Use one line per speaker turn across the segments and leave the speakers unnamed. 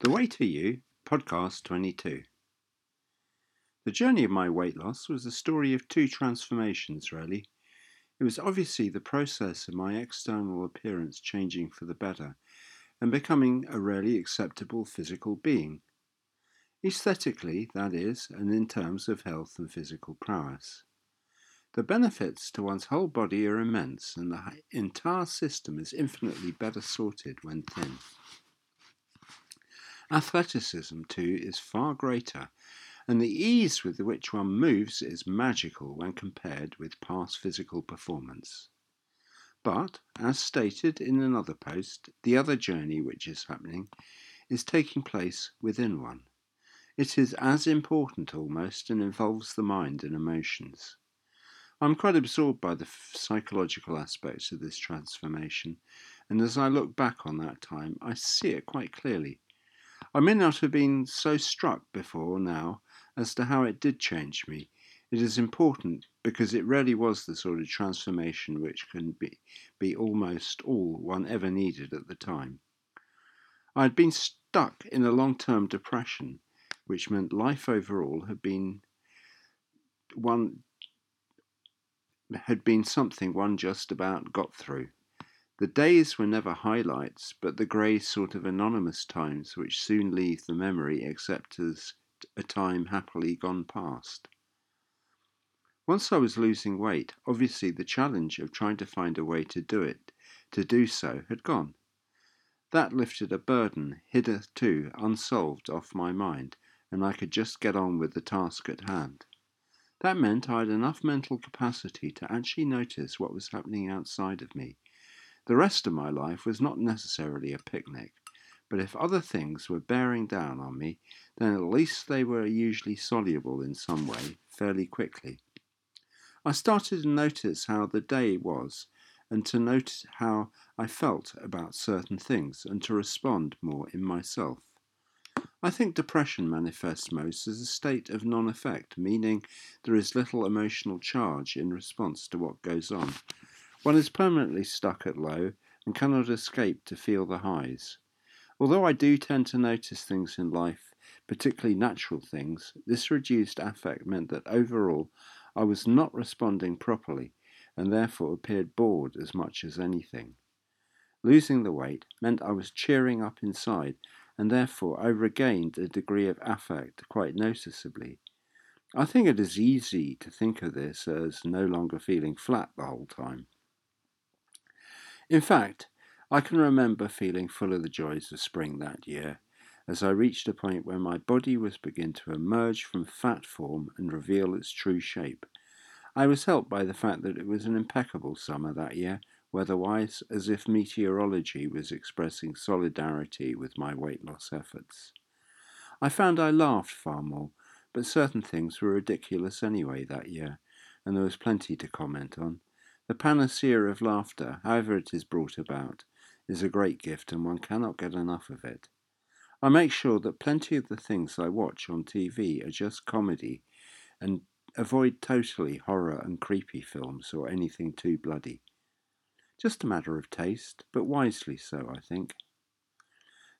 The Way to You, Podcast 22. The journey of my weight loss was a story of two transformations, really. It was obviously the process of my external appearance changing for the better and becoming a really acceptable physical being. Aesthetically, that is, and in terms of health and physical prowess. The benefits to one's whole body are immense, and the entire system is infinitely better sorted when thin. Athleticism, too, is far greater, and the ease with which one moves is magical when compared with past physical performance. But, as stated in another post, the other journey which is happening is taking place within one. It is as important almost and involves the mind and emotions. I'm quite absorbed by the psychological aspects of this transformation, and as I look back on that time, I see it quite clearly. I may not have been so struck before now as to how it did change me. It is important because it really was the sort of transformation which can be, be almost all one ever needed at the time. I had been stuck in a long term depression, which meant life overall had been one had been something one just about got through. The days were never highlights, but the grey sort of anonymous times which soon leave the memory except as a time happily gone past. Once I was losing weight, obviously the challenge of trying to find a way to do it, to do so, had gone. That lifted a burden hitherto unsolved off my mind, and I could just get on with the task at hand. That meant I had enough mental capacity to actually notice what was happening outside of me the rest of my life was not necessarily a picnic, but if other things were bearing down on me, then at least they were usually soluble in some way fairly quickly. I started to notice how the day was, and to note how I felt about certain things, and to respond more in myself. I think depression manifests most as a state of non affect, meaning there is little emotional charge in response to what goes on, one is permanently stuck at low and cannot escape to feel the highs. Although I do tend to notice things in life, particularly natural things, this reduced affect meant that overall I was not responding properly and therefore appeared bored as much as anything. Losing the weight meant I was cheering up inside and therefore I regained a degree of affect quite noticeably. I think it is easy to think of this as no longer feeling flat the whole time. In fact, I can remember feeling full of the joys of spring that year, as I reached a point where my body was beginning to emerge from fat form and reveal its true shape. I was helped by the fact that it was an impeccable summer that year, weather-wise, as if meteorology was expressing solidarity with my weight loss efforts. I found I laughed far more, but certain things were ridiculous anyway that year, and there was plenty to comment on. The panacea of laughter, however it is brought about, is a great gift and one cannot get enough of it. I make sure that plenty of the things I watch on TV are just comedy and avoid totally horror and creepy films or anything too bloody. Just a matter of taste, but wisely so, I think.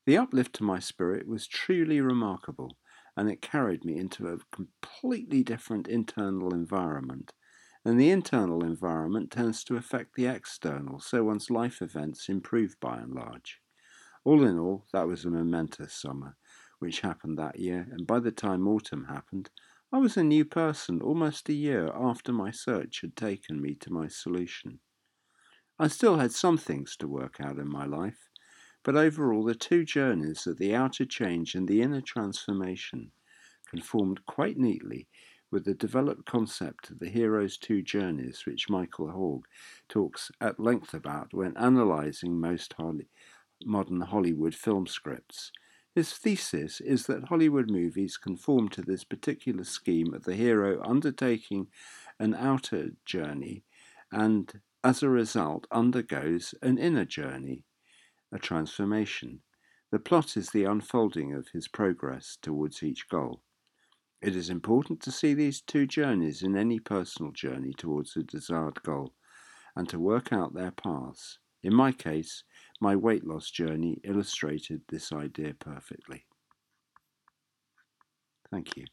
The uplift to my spirit was truly remarkable, and it carried me into a completely different internal environment and the internal environment tends to affect the external, so one's life events improve by and large. All in all, that was a momentous summer, which happened that year, and by the time autumn happened, I was a new person almost a year after my search had taken me to my solution. I still had some things to work out in my life, but overall the two journeys of the outer change and the inner transformation conformed quite neatly with the developed concept of the hero's two journeys, which Michael Hauge talks at length about when analysing most modern Hollywood film scripts. His thesis is that Hollywood movies conform to this particular scheme of the hero undertaking an outer journey and, as a result, undergoes an inner journey, a transformation. The plot is the unfolding of his progress towards each goal. It is important to see these two journeys in any personal journey towards a desired goal and to work out their paths. In my case, my weight loss journey illustrated this idea perfectly. Thank you.